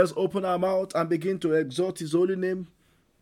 Let's open our mouth and begin to exalt his holy name.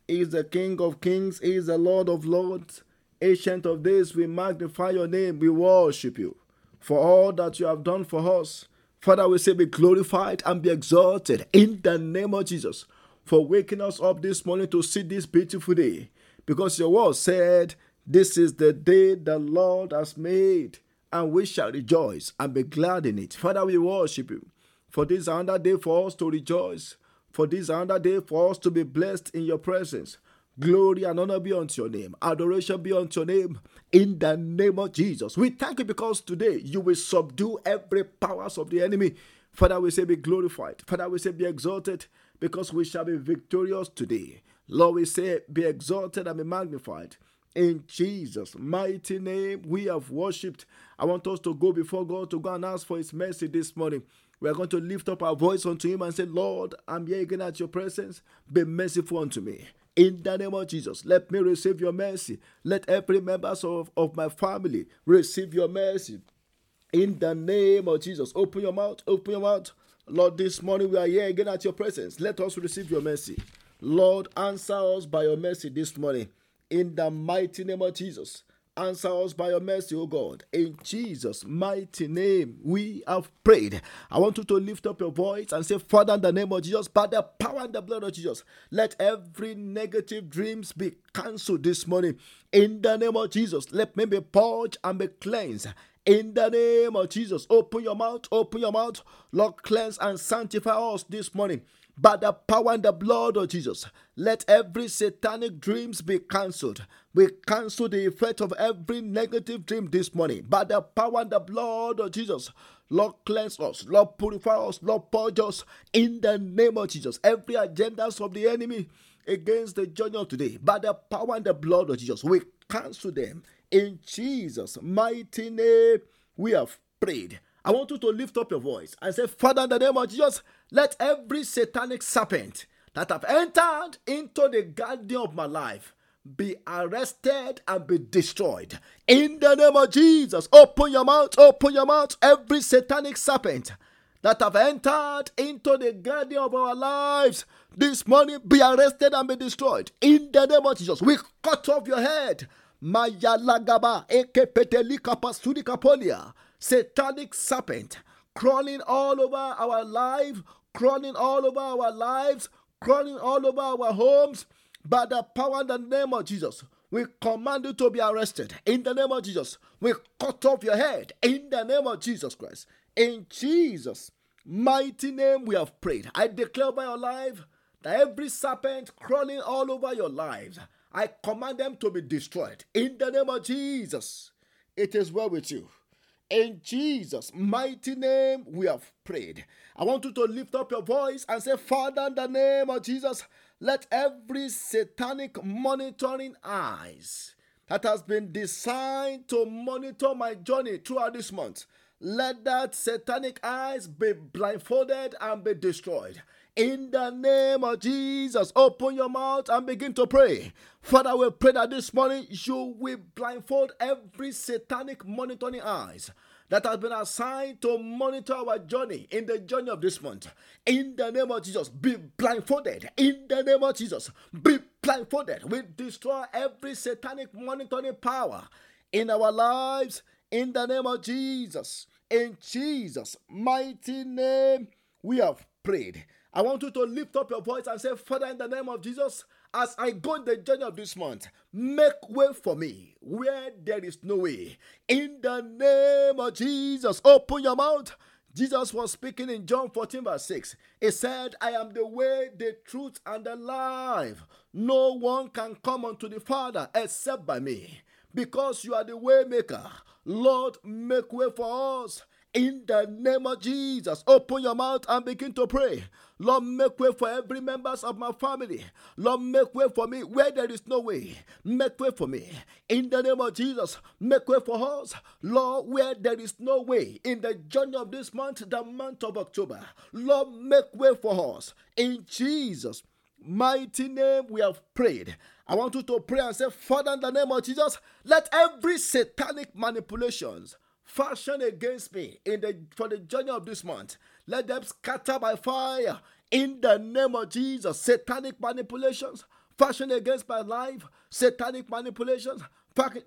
He is the King of kings, he is the Lord of lords. Ancient of days, we magnify your name, we worship you for all that you have done for us. Father, we say be glorified and be exalted in the name of Jesus for waking us up this morning to see this beautiful day. Because your word said, This is the day the Lord has made, and we shall rejoice and be glad in it. Father, we worship you. For this is another day for us to rejoice. For this is another day for us to be blessed in your presence. Glory and honor be unto your name. Adoration be unto your name. In the name of Jesus. We thank you because today you will subdue every powers of the enemy. Father, we say be glorified. Father, we say be exalted because we shall be victorious today. Lord, we say be exalted and be magnified. In Jesus' mighty name, we have worshipped. I want us to go before God to go and ask for His mercy this morning. We are going to lift up our voice unto Him and say, Lord, I'm here again at your presence. Be merciful unto me. In the name of Jesus, let me receive your mercy. Let every member of, of my family receive your mercy. In the name of Jesus, open your mouth, open your mouth. Lord, this morning we are here again at your presence. Let us receive your mercy. Lord, answer us by your mercy this morning. In the mighty name of Jesus. Answer us by your mercy, O God. In Jesus' mighty name, we have prayed. I want you to lift up your voice and say, Father, in the name of Jesus, by the power and the blood of Jesus, let every negative dreams be cancelled this morning. In the name of Jesus, let me be purged and be cleansed. In the name of Jesus, open your mouth, open your mouth. Lord, cleanse and sanctify us this morning by the power and the blood of Jesus. Let every satanic dreams be cancelled. We cancel the effect of every negative dream this morning by the power and the blood of Jesus. Lord, cleanse us. Lord, purify us. Lord, purge us in the name of Jesus. Every agendas of the enemy against the journey of today by the power and the blood of Jesus. We cancel them in Jesus' mighty name. We have prayed. I want you to lift up your voice and say, Father, in the name of Jesus, let every satanic serpent that have entered into the garden of my life be arrested and be destroyed. In the name of Jesus, open your mouth, open your mouth. Every satanic serpent that have entered into the garden of our lives this morning be arrested and be destroyed. In the name of Jesus, we cut off your head. Maya lagaba ekepetelika pasudikapolia satanic serpent crawling all over our life, crawling all over our lives, crawling all over our homes. By the power and the name of Jesus, we command you to be arrested. In the name of Jesus, we cut off your head. In the name of Jesus Christ. In Jesus' mighty name, we have prayed. I declare by your life that every serpent crawling all over your lives, I command them to be destroyed. In the name of Jesus, it is well with you. In Jesus' mighty name, we have prayed. I want you to lift up your voice and say, Father, in the name of Jesus, let every satanic monitoring eyes that has been designed to monitor my journey throughout this month, let that satanic eyes be blindfolded and be destroyed. In the name of Jesus, open your mouth and begin to pray. Father, we pray that this morning you will blindfold every satanic monitoring eyes that has been assigned to monitor our journey in the journey of this month. In the name of Jesus, be blindfolded. In the name of Jesus, be blindfolded. We destroy every satanic monitoring power in our lives in the name of Jesus. In Jesus' mighty name, we have prayed. I want you to lift up your voice and say, Father, in the name of Jesus, as I go in the journey of this month, make way for me where there is no way. In the name of Jesus, open your mouth. Jesus was speaking in John 14, verse 6. He said, I am the way, the truth, and the life. No one can come unto the Father except by me. Because you are the way maker. Lord, make way for us. In the name of Jesus, open your mouth and begin to pray. Lord, make way for every members of my family. Lord, make way for me where there is no way. Make way for me. In the name of Jesus, make way for us. Lord, where there is no way. In the journey of this month, the month of October. Lord, make way for us. In Jesus' mighty name, we have prayed. I want you to pray and say, Father, in the name of Jesus, let every satanic manipulations fashioned against me in the for the journey of this month. Let them scatter by fire in the name of Jesus. Satanic manipulations fashioned against my life, satanic manipulations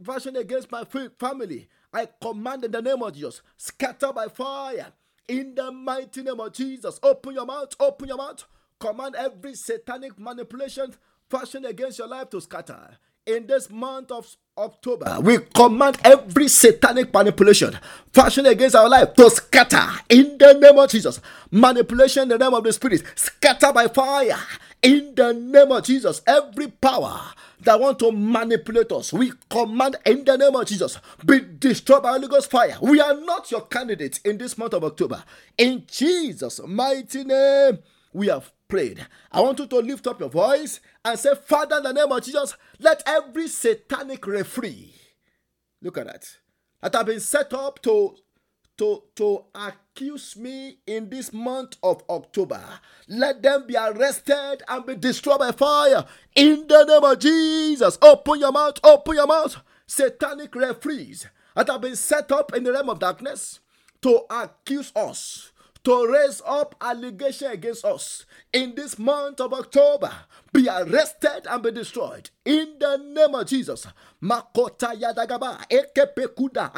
fashioned against my family. I command in the name of Jesus, scatter by fire in the mighty name of Jesus. Open your mouth, open your mouth. Command every satanic manipulation fashioned against your life to scatter in this month of October, uh, we command every satanic manipulation fashioned against our life to scatter in the name of Jesus. Manipulation in the name of the Spirit, scatter by fire in the name of Jesus. Every power that want to manipulate us, we command in the name of Jesus, be destroyed by Holy Ghost fire. We are not your candidates in this month of October. In Jesus' mighty name, we have prayed. I want you to lift up your voice and say, Father, in the name of Jesus, let every satanic referee, look at that, that have been set up to, to, to accuse me in this month of October, let them be arrested and be destroyed by fire. In the name of Jesus, open your mouth, open your mouth. Satanic referees that have been set up in the realm of darkness to accuse us to raise up allegation against us in this month of October be arrested and be destroyed in the name of Jesus. Makota Yadagaba Ekepekuda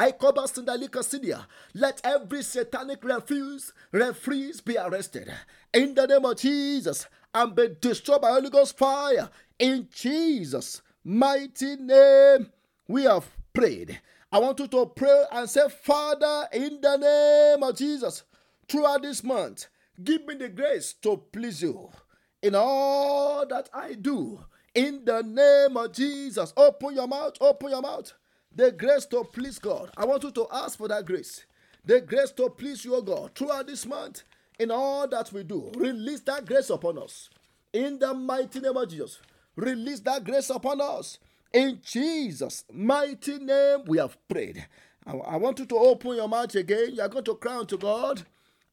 Let every satanic refuse referees be arrested in the name of Jesus and be destroyed by Holy Ghost fire in Jesus' mighty name. We have prayed. I want you to pray and say, Father, in the name of Jesus throughout this month. Give me the grace to please you in all that I do. In the name of Jesus, open your mouth, open your mouth. The grace to please God. I want you to ask for that grace. The grace to please your God throughout this month in all that we do. Release that grace upon us. In the mighty name of Jesus. Release that grace upon us. In Jesus' mighty name, we have prayed. I want you to open your mouth again. You are going to cry unto God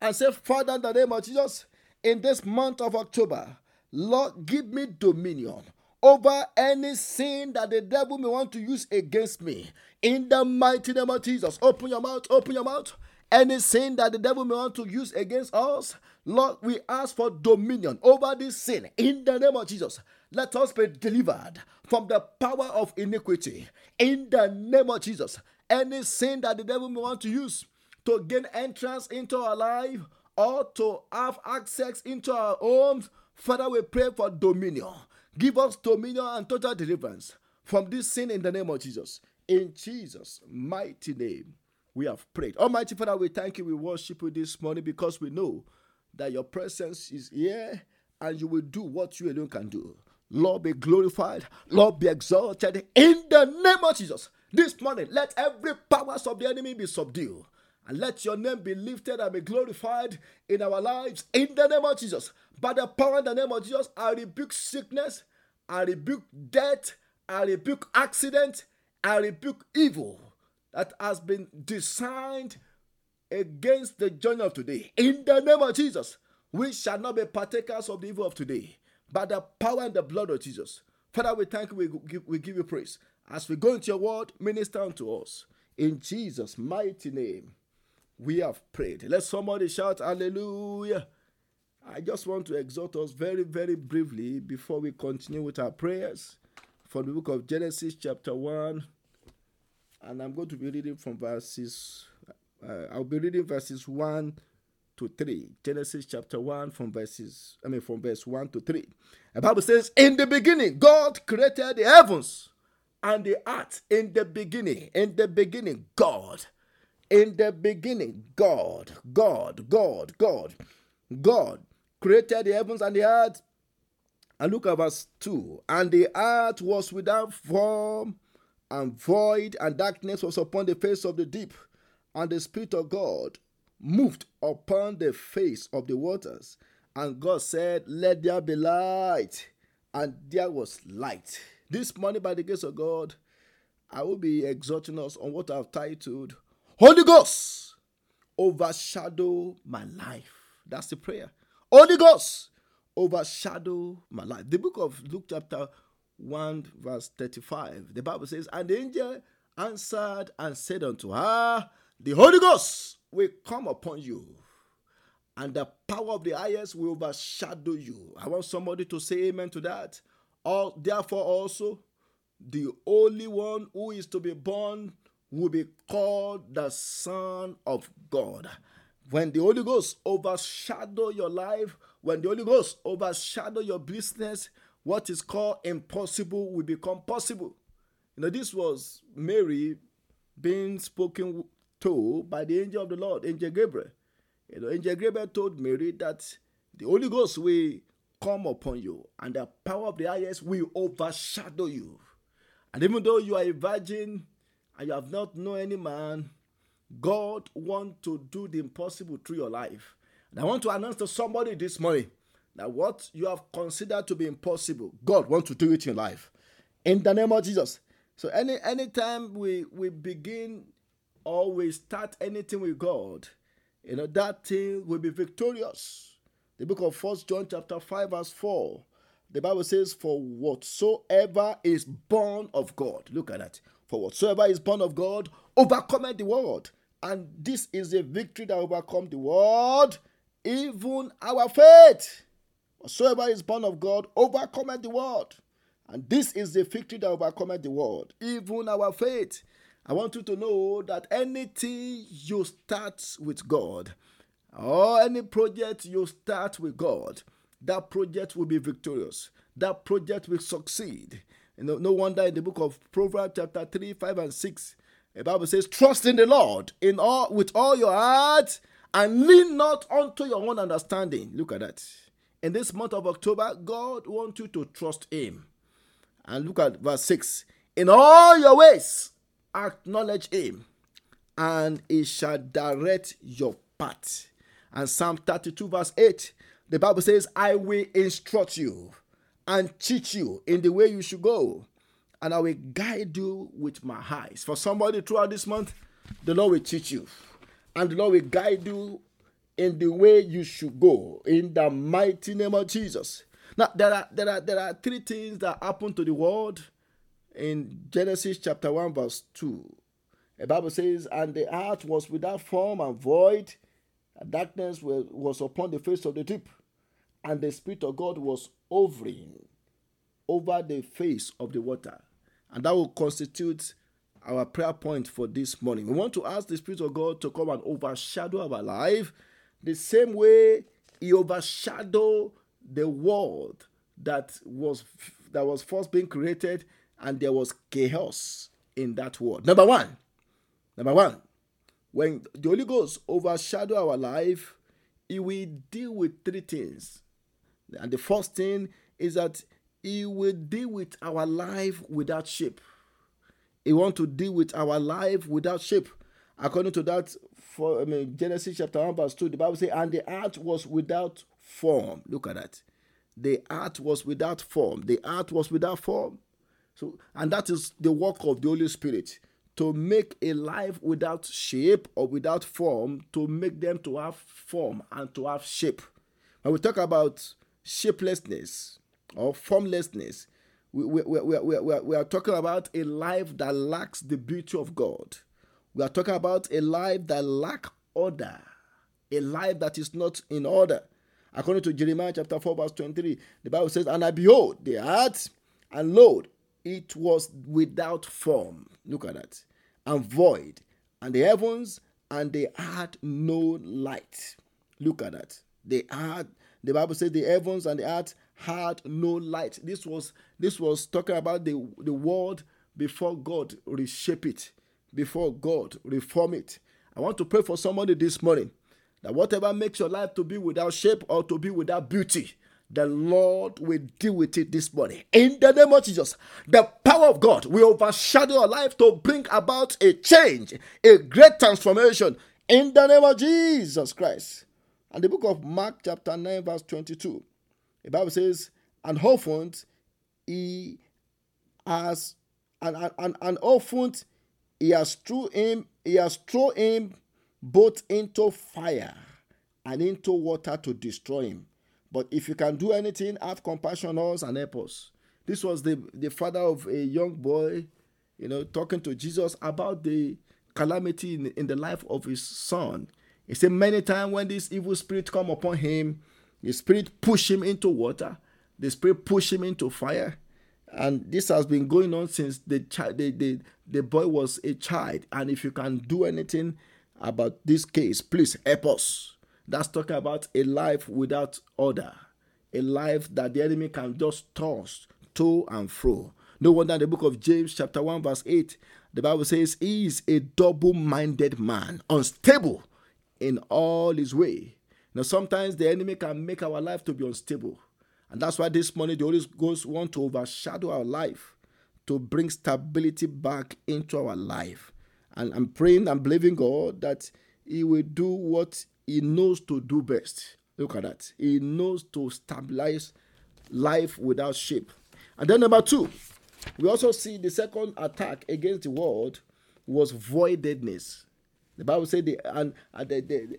and say, Father, in the name of Jesus, in this month of October, Lord, give me dominion over any sin that the devil may want to use against me. In the mighty name of Jesus, open your mouth, open your mouth. Any sin that the devil may want to use against us, Lord, we ask for dominion over this sin. In the name of Jesus, let us be delivered from the power of iniquity. In the name of Jesus, any sin that the devil may want to use to gain entrance into our life or to have access into our homes. Father, we pray for dominion. Give us dominion and total deliverance from this sin in the name of Jesus. In Jesus' mighty name, we have prayed. Almighty Father, we thank you. We worship you this morning because we know that your presence is here and you will do what you alone can do. Lord, be glorified. Lord, be exalted in the name of Jesus. This morning, let every powers of the enemy be subdued. And let your name be lifted and be glorified in our lives in the name of Jesus. By the power in the name of Jesus, I rebuke sickness, I rebuke death, I rebuke accident, I rebuke evil that has been designed against the journey of today. In the name of Jesus, we shall not be partakers of the evil of today, by the power and the blood of Jesus. Father, we thank you, we give, we give you praise. As we go into your word, minister unto us. In Jesus' mighty name we have prayed. Let somebody shout hallelujah. I just want to exhort us very, very briefly before we continue with our prayers from the book of Genesis, chapter 1. And I'm going to be reading from verses, uh, I'll be reading verses 1 to 3. Genesis chapter 1 from verses, I mean, from verse 1 to 3. The Bible says, In the beginning, God created the heavens and the earth. In the beginning, in the beginning, God in the beginning, God, God, God, God, God created the heavens and the earth. And look at verse 2. And the earth was without form and void, and darkness was upon the face of the deep. And the Spirit of God moved upon the face of the waters. And God said, Let there be light. And there was light. This morning, by the grace of God, I will be exhorting us on what I've titled Holy Ghost, overshadow my life. That's the prayer. Holy Ghost, overshadow my life. The book of Luke, chapter 1, verse 35, the Bible says, And the angel answered and said unto her, The Holy Ghost will come upon you, and the power of the highest will overshadow you. I want somebody to say amen to that. Or, therefore, also, the only one who is to be born will be called the Son of God. When the Holy Ghost overshadow your life, when the Holy Ghost overshadow your business, what is called impossible will become possible. You know, this was Mary being spoken to by the angel of the Lord, Angel Gabriel. You know, Angel Gabriel told Mary that the Holy Ghost will come upon you, and the power of the highest will overshadow you. And even though you are a virgin, and you have not known any man, God wants to do the impossible through your life. And I want to announce to somebody this morning that what you have considered to be impossible, God wants to do it in your life. In the name of Jesus. So any anytime we we begin or we start anything with God, you know that thing will be victorious. The book of First John chapter 5, verse 4. The Bible says, For whatsoever is born of God, look at that. For whatsoever is born of God overcometh the world. And this is a victory that overcome the world, even our faith. Whatsoever is born of God overcometh the world. And this is the victory that overcometh the world, even our faith. I want you to know that anything you start with God, or any project you start with God, that project will be victorious. That project will succeed. No, no wonder in the book of Proverbs, chapter 3, 5, and 6, the Bible says, Trust in the Lord in all with all your heart and lean not unto your own understanding. Look at that. In this month of October, God wants you to trust Him. And look at verse 6. In all your ways, acknowledge Him, and He shall direct your path. And Psalm 32, verse 8, the Bible says, I will instruct you and teach you in the way you should go. And I will guide you with my eyes. For somebody throughout this month, the Lord will teach you. And the Lord will guide you in the way you should go. In the mighty name of Jesus. Now, there are there are there are three things that happen to the world in Genesis chapter 1, verse 2. The Bible says, And the earth was without form and void, and darkness was, was upon the face of the deep and the Spirit of God was hovering over the face of the water. And that will constitute our prayer point for this morning. We want to ask the Spirit of God to come and overshadow our life the same way He overshadowed the world that was that was first being created, and there was chaos in that world. Number one, number one, when the Holy Ghost overshadow our life, He will deal with three things and the first thing is that He will deal with our life without shape. He want to deal with our life without shape. According to that, for I mean Genesis chapter 1, verse 2, the Bible says, and the earth was without form. Look at that. The earth was without form. The earth was without form. So, and that is the work of the Holy Spirit to make a life without shape or without form, to make them to have form and to have shape. When we talk about shapelessness or formlessness. We, we, we, we, we, we are talking about a life that lacks the beauty of God. We are talking about a life that lacks order, a life that is not in order. According to Jeremiah chapter 4, verse 23, the Bible says, And I behold the earth, and lo, it was without form. Look at that. And void. And the heavens and they had no light. Look at that. They had the Bible says the heavens and the earth had no light. This was this was talking about the, the world before God reshape it, before God reform it. I want to pray for somebody this morning that whatever makes your life to be without shape or to be without beauty, the Lord will deal with it this morning. In the name of Jesus, the power of God will overshadow your life to bring about a change, a great transformation. In the name of Jesus Christ. And the book of Mark, chapter 9, verse 22, the Bible says, And often he has, and, and, and often he has thrown him, he has thrown him both into fire and into water to destroy him. But if you can do anything, have compassion on us and help us. This was the, the father of a young boy, you know, talking to Jesus about the calamity in, in the life of his son. He said many times when this evil spirit come upon him, the spirit push him into water, the spirit push him into fire. And this has been going on since the child the, the, the boy was a child. And if you can do anything about this case, please help us. That's talking about a life without order, a life that the enemy can just toss to and fro. No wonder in the book of James, chapter 1, verse 8, the Bible says, He is a double minded man, unstable in all his way. Now, sometimes the enemy can make our life to be unstable. And that's why this morning the Holy Ghost want to overshadow our life to bring stability back into our life. And I'm praying and believing God that He will do what he knows to do best. Look at that. He knows to stabilize life without shape. And then number two, we also see the second attack against the world was voidedness. The Bible said the and, and the, the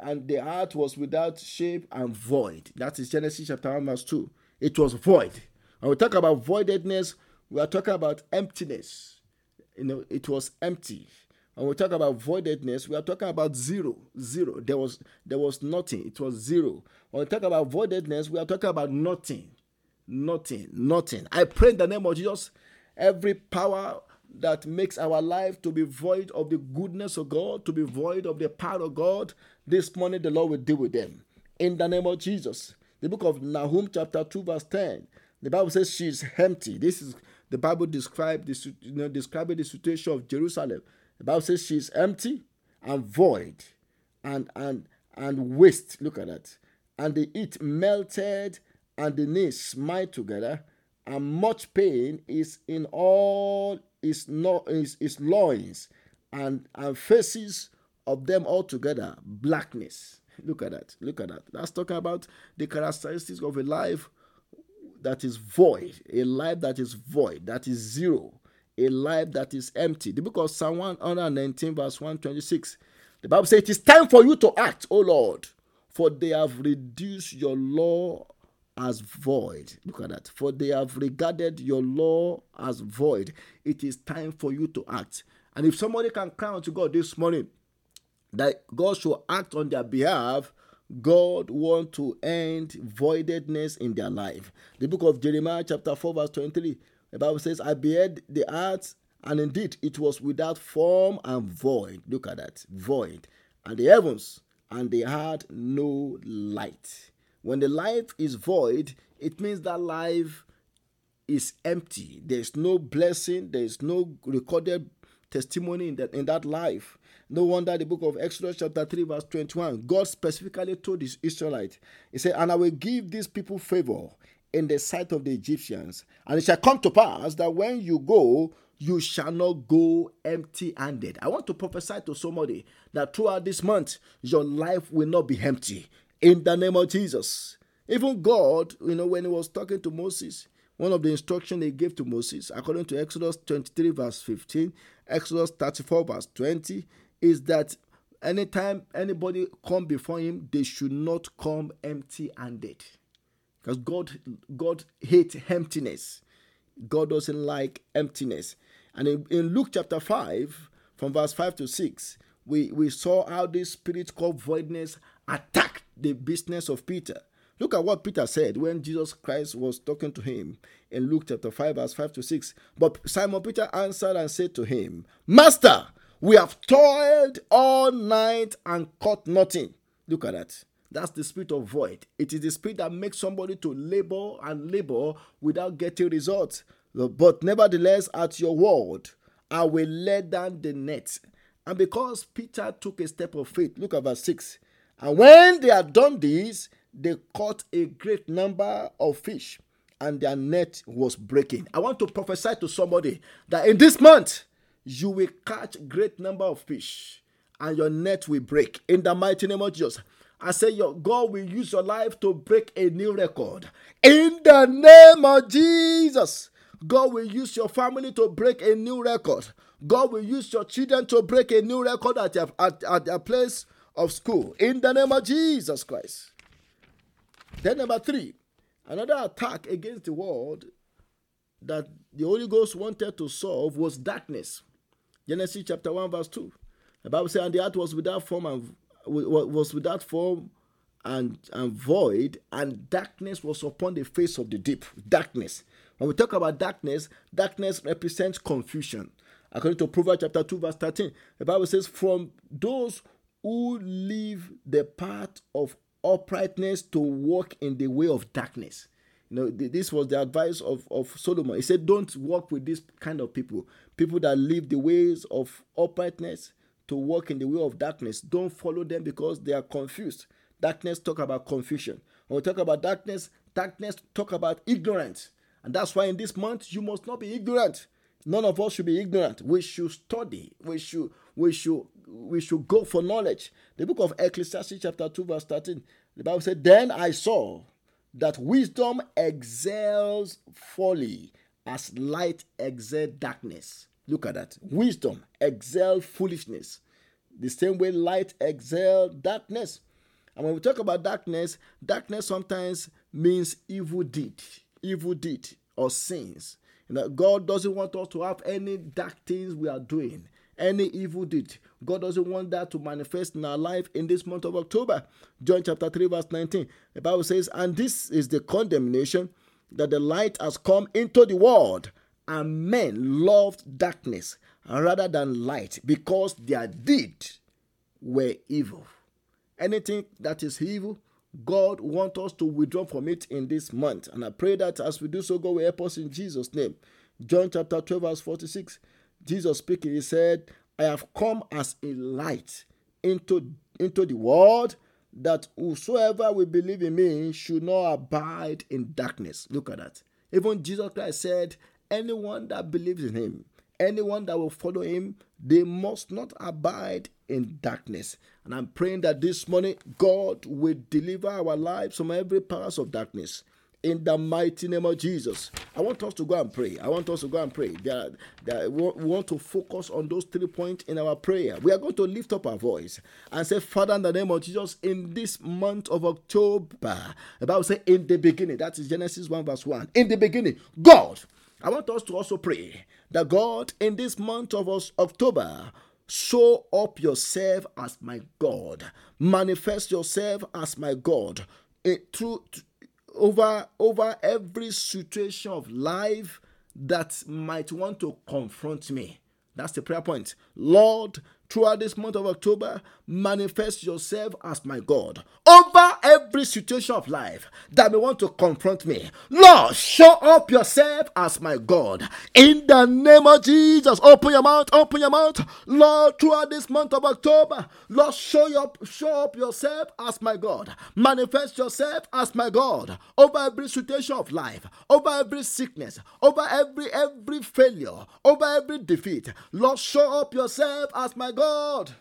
and the earth was without shape and void. That is Genesis chapter 1, verse 2. It was void. When we talk about voidedness, we are talking about emptiness. You know, it was empty. When we talk about voidedness, we are talking about zero, zero. There was there was nothing. It was zero. When we talk about voidedness, we are talking about nothing, nothing, nothing. I pray in the name of Jesus, every power that makes our life to be void of the goodness of God, to be void of the power of God, this morning the Lord will deal with them. In the name of Jesus. The book of Nahum, chapter 2, verse 10. The Bible says she is empty. This is the Bible described this, you know, describing the situation of Jerusalem. The Bible says she's empty and void and and and waste. Look at that. And the eat melted and the knees smite together, and much pain is in all his, no, his, his loins, and, and faces of them all together blackness. Look at that. Look at that. That's talking about the characteristics of a life that is void, a life that is void, that is zero, a life that is empty. The book of Psalm 119, verse 126. The Bible says, It is time for you to act, O Lord, for they have reduced your law as void. Look at that. For they have regarded your law as void. It is time for you to act. And if somebody can cry to God this morning that God should act on their behalf, God want to end voidedness in their life. The book of Jeremiah, chapter 4, verse 23. The Bible says, I beheld the earth, and indeed it was without form and void. Look at that void. And the heavens, and they had no light. When the life is void, it means that life is empty. There's no blessing, there's no recorded testimony in that, in that life. No wonder the book of Exodus, chapter 3, verse 21, God specifically told his Israelites, He said, And I will give these people favor in the sight of the Egyptians. And it shall come to pass that when you go, you shall not go empty handed. I want to prophesy to somebody that throughout this month, your life will not be empty. In the name of Jesus. Even God, you know, when he was talking to Moses, one of the instructions he gave to Moses, according to Exodus 23, verse 15, Exodus 34, verse 20, is that anytime anybody come before him, they should not come empty handed because God God hates emptiness. God doesn't like emptiness. And in, in Luke chapter 5, from verse 5 to 6, we, we saw how this spirit called voidness attacked the business of Peter. Look at what Peter said when Jesus Christ was talking to him in Luke chapter 5, verse 5 to 6. But Simon Peter answered and said to him, Master, we have toiled all night and caught nothing. Look at that. That's the spirit of void. It is the spirit that makes somebody to labor and labor without getting results. But nevertheless, at your word, I will let down the net. And because Peter took a step of faith, look at verse 6. And when they had done this, they caught a great number of fish, and their net was breaking. I want to prophesy to somebody that in this month you will catch great number of fish, and your net will break in the mighty name of Jesus. I say, your God will use your life to break a new record in the name of Jesus. God will use your family to break a new record. God will use your children to break a new record at their, at, at their place of school in the name of Jesus Christ. Then, number three, another attack against the world that the Holy Ghost wanted to solve was darkness. Genesis chapter 1, verse 2. The Bible says, And the earth was without form and was without form and, and void, and darkness was upon the face of the deep. Darkness. When we talk about darkness, darkness represents confusion. According to Proverbs chapter 2, verse 13, the Bible says, From those who leave the path of uprightness to walk in the way of darkness. You know, this was the advice of, of Solomon. He said, Don't walk with this kind of people. People that live the ways of uprightness to walk in the way of darkness. Don't follow them because they are confused. Darkness talk about confusion. When we talk about darkness, darkness talk about ignorance. And that's why in this month you must not be ignorant. None of us should be ignorant. We should study. We should we should we should go for knowledge. The book of Ecclesiastes, chapter 2, verse 13, the Bible said, Then I saw that wisdom excels folly as light excels darkness. Look at that. Wisdom excels foolishness. The same way light excels darkness. And when we talk about darkness, darkness sometimes means evil deed, evil deed or sins. You know, God doesn't want us to have any dark things we are doing any evil deed. God doesn't want that to manifest in our life in this month of October. John chapter 3, verse 19. The Bible says, And this is the condemnation that the light has come into the world, and men loved darkness rather than light because their deeds were evil. Anything that is evil, God wants us to withdraw from it in this month. And I pray that as we do so, God will help us in Jesus' name. John chapter 12, verse 46. Jesus speaking, he said, I have come as a light into, into the world that whosoever will believe in me should not abide in darkness. Look at that. Even Jesus Christ said, anyone that believes in him, anyone that will follow him, they must not abide in darkness. And I'm praying that this morning God will deliver our lives from every powers of darkness in the mighty name of Jesus. I want us to go and pray. I want us to go and pray. There, we want to focus on those three points in our prayer. We are going to lift up our voice and say, Father, in the name of Jesus, in this month of October, the Bible says, in the beginning, that is Genesis 1, verse 1. In the beginning, God. I want us to also pray that God, in this month of October, show up yourself as my God, manifest yourself as my God. It, through over over every situation of life that might want to confront me. That's the prayer point. Lord, throughout this month of October, manifest yourself as my God over every situation of life that may want to confront me. Lord, show up yourself as my God in the name of Jesus. Open your mouth, open your mouth, Lord. Throughout this month of October, Lord, show up, show up yourself as my God. Manifest yourself as my God over every situation of life, over every sickness, over every every failure, over every defeat. Lord, show up yourself as my God.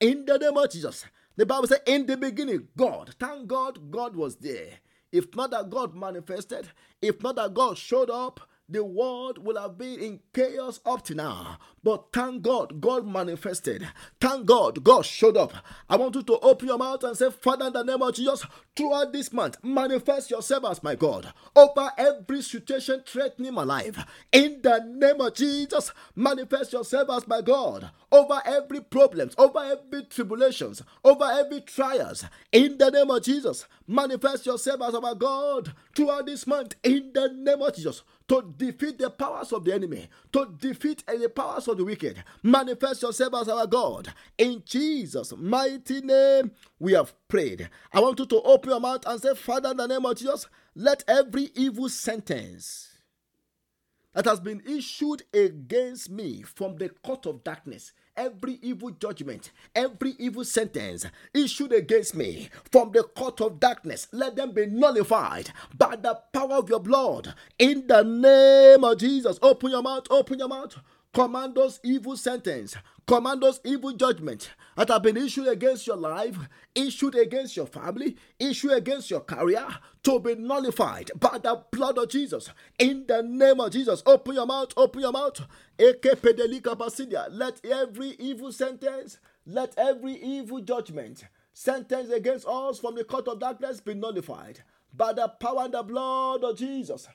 In the name of Jesus. The Bible said, In the beginning, God. Thank God, God was there. If not that God manifested, if not that God showed up, the world will have been in chaos up to now. But thank God, God manifested. Thank God, God showed up. I want you to open your mouth and say, Father, in the name of Jesus, throughout this month, manifest yourself as my God over every situation threatening my life. In the name of Jesus, manifest yourself as my God over every problems, over every tribulations, over every trials. In the name of Jesus, manifest yourself as our God throughout this month. In the name of Jesus to defeat the powers of the enemy, to defeat any powers of the wicked. Manifest yourself as our God. In Jesus' mighty name, we have prayed. I want you to open your mouth and say, Father, in the name of Jesus, let every evil sentence that has been issued against me from the court of darkness every evil judgment, every evil sentence issued against me from the court of darkness, let them be nullified by the power of your blood. In the name of Jesus, open your mouth, open your mouth. Command those evil sentence, command those evil judgment that have been issued against your life, issued against your family, issued against your career to be nullified by the blood of Jesus. In the name of Jesus, open your mouth, open your mouth. Let every evil sentence, let every evil judgment sentence against us from the court of darkness be nullified by the power and the blood of Jesus.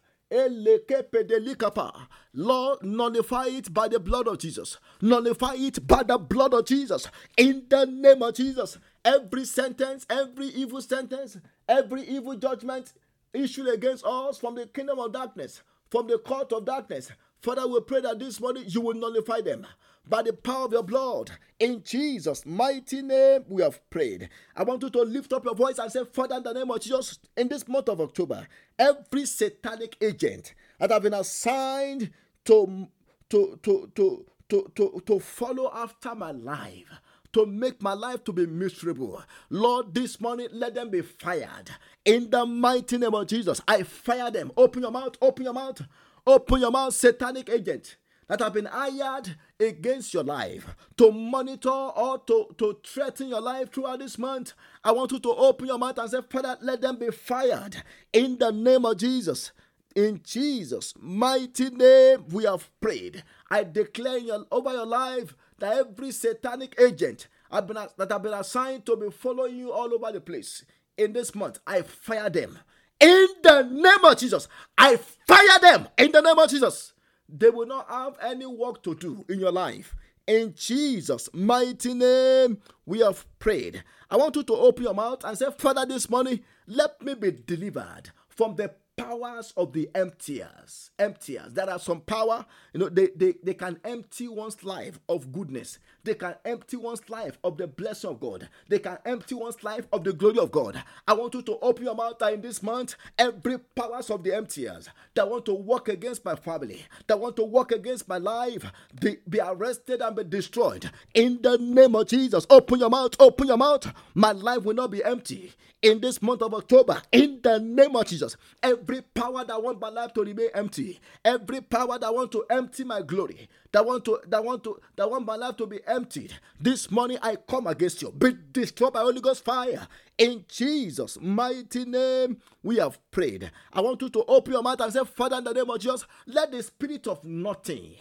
Lord, nullify it by the blood of Jesus. Nullify it by the blood of Jesus. In the name of Jesus. Every sentence, every evil sentence, every evil judgment issued against us from the kingdom of darkness, from the court of darkness. Father, we pray that this morning you will nullify them by the power of your blood. In Jesus' mighty name, we have prayed. I want you to lift up your voice and say, Father, in the name of Jesus, in this month of October, every satanic agent that have been assigned to, to, to, to, to, to, to follow after my life, to make my life to be miserable. Lord, this morning let them be fired. In the mighty name of Jesus, I fire them. Open your mouth, open your mouth, open your mouth, satanic agent that have been hired against your life to monitor or to, to threaten your life throughout this month, I want you to open your mouth and say, Father, let them be fired in the name of Jesus. In Jesus' mighty name, we have prayed. I declare your, over your life that every satanic agent have been, that have been assigned to be following you all over the place in this month, I fire them. In the name of Jesus, I fire them in the name of Jesus they will not have any work to do in your life. In Jesus' mighty name, we have prayed. I want you to open your mouth and say, Father, this morning, let me be delivered from the powers of the emptiers. Emptiers. There are some power, you know, they, they, they can empty one's life of goodness. They can empty one's life of the blessing of God. They can empty one's life of the glory of God. I want you to open your mouth in this month. Every powers of the emptiers that want to work against my family, that want to work against my life, be arrested and be destroyed. In the name of Jesus, open your mouth, open your mouth. My life will not be empty in this month of October. In the name of Jesus, every power that want my life to remain empty, every power that want to empty my glory, that want to that want to that want my life to be emptied. This morning I come against you. Be destroyed by Holy Ghost fire. In Jesus' mighty name, we have prayed. I want you to open your mouth and say, Father, in the name of Jesus, let the spirit of nothing.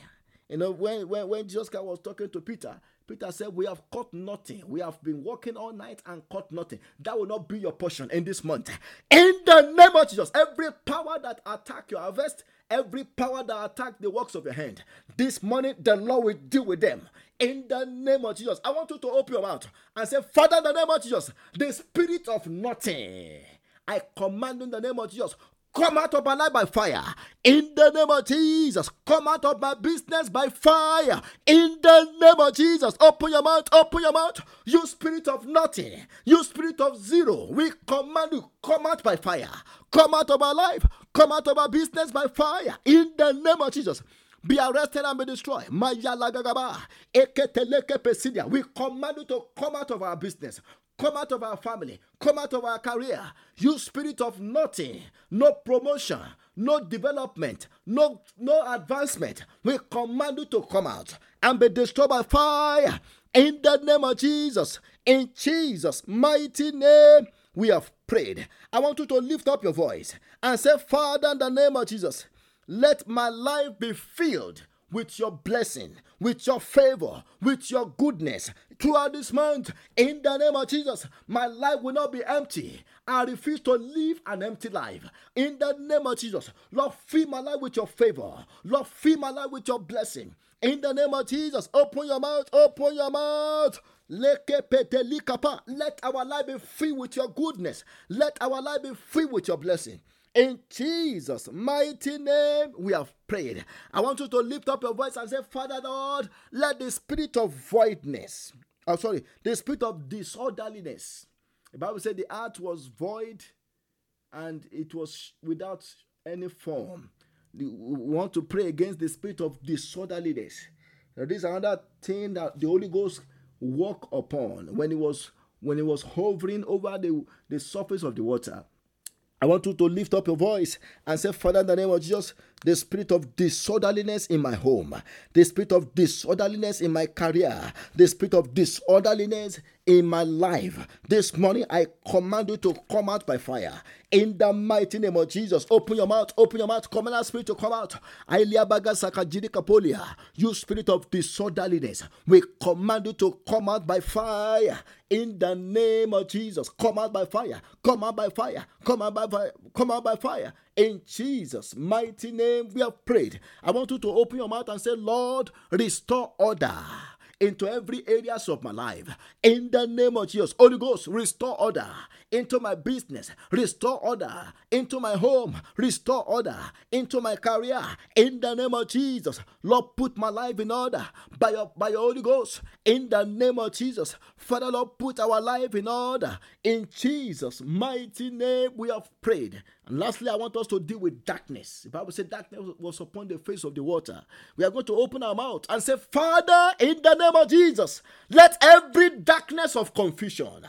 You know, when, when, when Jesus was talking to Peter, Peter said, We have caught nothing. We have been working all night and caught nothing. That will not be your portion in this month. In the name of Jesus, every power that attack your harvest, every power that attack the works of your hand. This morning, the Lord will deal with them. In the name of Jesus, I want you to open your mouth and say, Father, in the name of Jesus, the spirit of nothing, I command in the name of Jesus, Come out of my life by fire. In the name of Jesus. Come out of my business by fire. In the name of Jesus. Open your mouth. Open your mouth. You spirit of nothing. You spirit of zero. We command you. Come out by fire. Come out of our life. Come out of our business by fire. In the name of Jesus be arrested and be destroyed. We command you to come out of our business, come out of our family, come out of our career. You spirit of nothing, no promotion, no development, no, no advancement. We command you to come out and be destroyed by fire. In the name of Jesus, in Jesus' mighty name, we have prayed. I want you to lift up your voice and say, Father, in the name of Jesus, Let my life be filled with your blessing, with your favor, with your goodness throughout this month. In the name of Jesus, my life will not be empty. I refuse to live an empty life. In the name of Jesus, Lord, fill my life with your favor. Lord, fill my life with your blessing. In the name of Jesus, open your mouth, open your mouth. Let our life be filled with your goodness. Let our life be filled with your blessing. In Jesus' mighty name, we have prayed. I want you to lift up your voice and say, Father Lord, let the spirit of voidness, oh sorry, the spirit of disorderliness. The Bible said the earth was void and it was without any form. We want to pray against the spirit of disorderliness. Now, this is another thing that the Holy Ghost walk upon when he was when he was hovering over the, the surface of the water. I want you to lift up your voice and say, Father, in the name of Jesus, the spirit of disorderliness in my home, the spirit of disorderliness in my career, the spirit of disorderliness in my life. This morning, I command you to come out by fire. In the mighty name of Jesus, open your mouth, open your mouth, command that spirit to come out. You spirit of disorderliness, we command you to come out by fire. In the name of Jesus, come out by fire, come out by fire, come out by fire, come out by fire. In Jesus' mighty name, we have prayed. I want you to open your mouth and say, Lord, restore order into every areas of my life. In the name of Jesus, Holy Ghost, restore order into my business, restore order into my home, restore order into my career. In the name of Jesus, Lord, put my life in order by your, by your Holy Ghost. In the name of Jesus, Father, Lord, put our life in order. In Jesus' mighty name, we have prayed. And lastly, I want us to deal with darkness. The Bible said darkness was upon the face of the water. We are going to open our mouth and say, Father, in the name of Jesus, let every darkness of confusion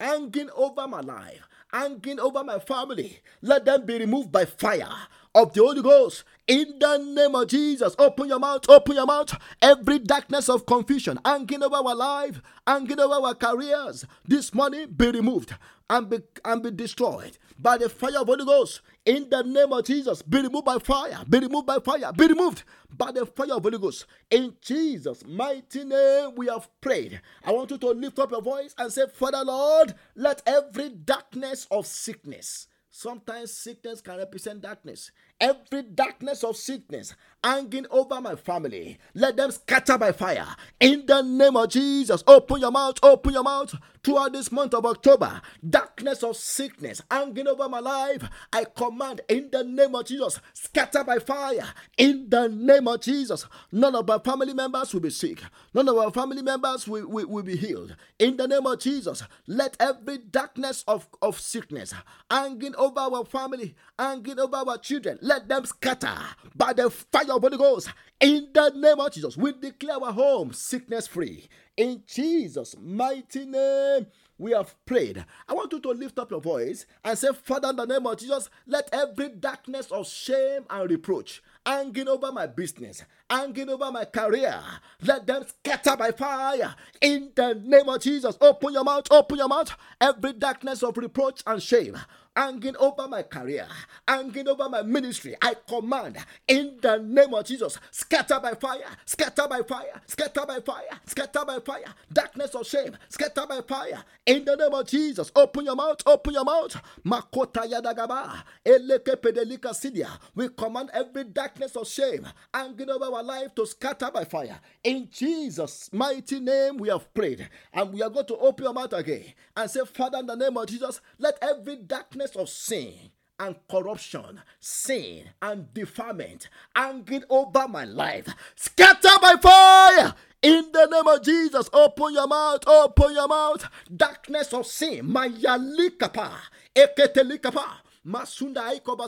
hanging over my life, hanging over my family, let them be removed by fire of the Holy Ghost. In the name of Jesus, open your mouth, open your mouth. Every darkness of confusion hanging over our life, hanging over our careers, this morning be removed and be, and be destroyed by the fire of Holy Ghost. In the name of Jesus, be removed by fire, be removed by fire, be removed by the fire of Holy Ghost. In Jesus' mighty name, we have prayed. I want you to lift up your voice and say, Father Lord, let every darkness of sickness, sometimes sickness can represent darkness, every darkness of sickness hanging over my family. Let them scatter by fire. In the name of Jesus, open your mouth, open your mouth. Throughout this month of October, darkness of sickness hanging over my life, I command in the name of Jesus, scatter by fire. In the name of Jesus, none of my family members will be sick. None of our family members will, will, will be healed. In the name of Jesus, let every darkness of, of sickness hanging over our family, hanging over our children, let them scatter by the fire of Holy Ghost. In the name of Jesus, we declare our home sickness free. In Jesus' mighty name, we have prayed. I want you to lift up your voice and say, Father, in the name of Jesus, let every darkness of shame and reproach hanging over my business, hanging over my career, let them scatter by fire. In the name of Jesus, open your mouth, open your mouth. Every darkness of reproach and shame hanging over my career, hanging over my ministry. I command in the name of Jesus, scatter by fire, scatter by fire, scatter by fire, scatter by fire, darkness of shame, scatter by fire. In the name of Jesus, open your mouth, open your mouth. Makota yadagaba, eleke pedelika sidia. We command every darkness of shame hanging over our life to scatter by fire. In Jesus' mighty name, we have prayed, and we are going to open your mouth again and say, Father, in the name of Jesus, let every darkness of sin and corruption, sin and defilement hanging over my life. Scatter by fire in the name of Jesus. Open your mouth, open your mouth. Darkness of sin, mayalikapa, eketelikapa. Masunda Aikoba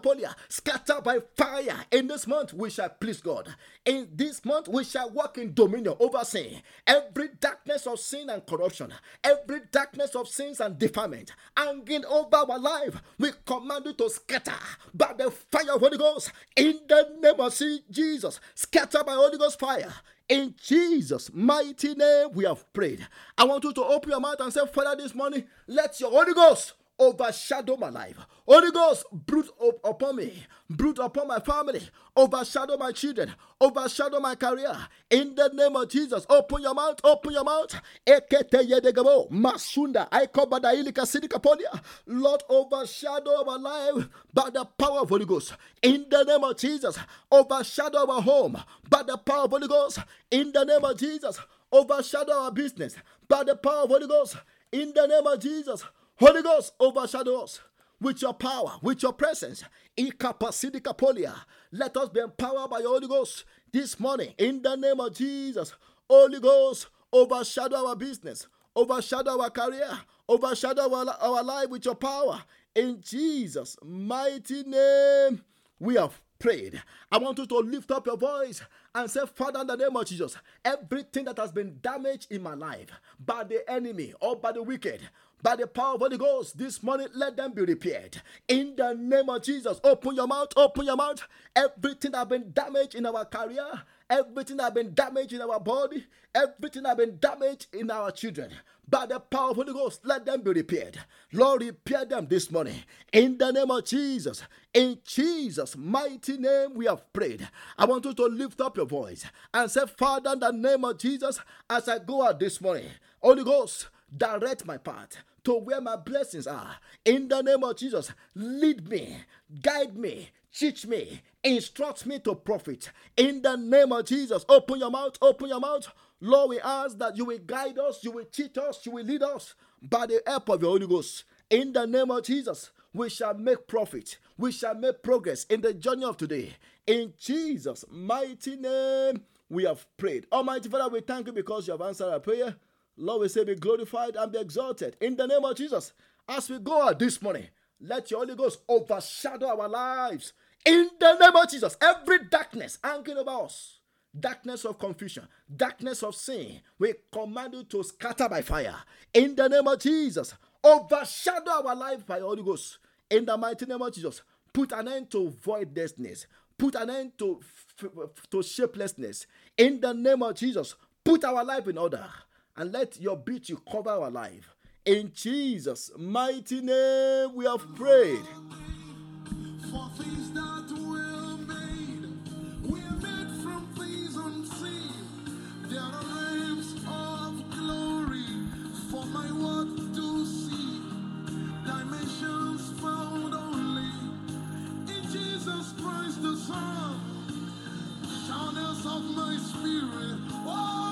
Polia. Scatter by fire. In this month we shall please God. In this month we shall walk in dominion over sin. Every darkness of sin and corruption, every darkness of sins and defilement hanging over our life, we command you to scatter by the fire of Holy Ghost. In the name of Jesus, scatter by Holy Ghost fire. In Jesus' mighty name, we have prayed. I want you to open your mouth and say, Father, this morning, let your Holy Ghost overshadow my life. Holy Ghost, brood upon me, brood upon my family, overshadow my children, overshadow my career. In the name of Jesus, open your mouth, open your mouth. Masunda, I cover the ilika sidikapolia. Lord, overshadow our life by the power of Holy Ghost. In the name of Jesus, overshadow our home by the power of Holy Ghost. In the name of Jesus, overshadow our business by the power of Holy Ghost. In the name of Jesus, Holy Ghost, overshadow us with your power, with your presence. Let us be empowered by your Holy Ghost this morning in the name of Jesus. Holy Ghost, overshadow our business, overshadow our career, overshadow our, our life with your power. In Jesus' mighty name, we have prayed. I want you to lift up your voice and say, Father, in the name of Jesus, everything that has been damaged in my life by the enemy or by the wicked, by the power of the Holy Ghost this morning, let them be repaired. In the name of Jesus, open your mouth, open your mouth. Everything that has been damaged in our career, everything that has been damaged in our body, everything that has been damaged in our children, by the power of the Holy Ghost, let them be repaired. Lord, repair them this morning. In the name of Jesus, in Jesus' mighty name, we have prayed. I want you to lift up your voice and say, Father, in the name of Jesus, as I go out this morning, Holy Ghost, direct my path to where my blessings are. In the name of Jesus, lead me, guide me, teach me, instruct me to profit. In the name of Jesus, open your mouth, open your mouth. Lord, we ask that you will guide us, you will teach us, you will lead us by the help of your Holy Ghost. In the name of Jesus, we shall make profit, we shall make progress in the journey of today. In Jesus' mighty name, we have prayed. Almighty Father, we thank you because you have answered our prayer. Lord, we say, be glorified and be exalted in the name of Jesus. As we go out this morning, let your Holy Ghost overshadow our lives in the name of Jesus. Every darkness hanging over us, darkness of confusion, darkness of sin, we command you to scatter by fire in the name of Jesus. Overshadow our life by Holy Ghost in the mighty name of Jesus. Put an end to voidlessness. Put an end to, to shapelessness in the name of Jesus. Put our life in order and let your beauty cover our life. In Jesus' mighty name, we have prayed. For things that were made. We are made from things unseen. There are names of glory for my words to see. Dimensions found only in Jesus Christ the. Hey, channels of my spirit. Oh!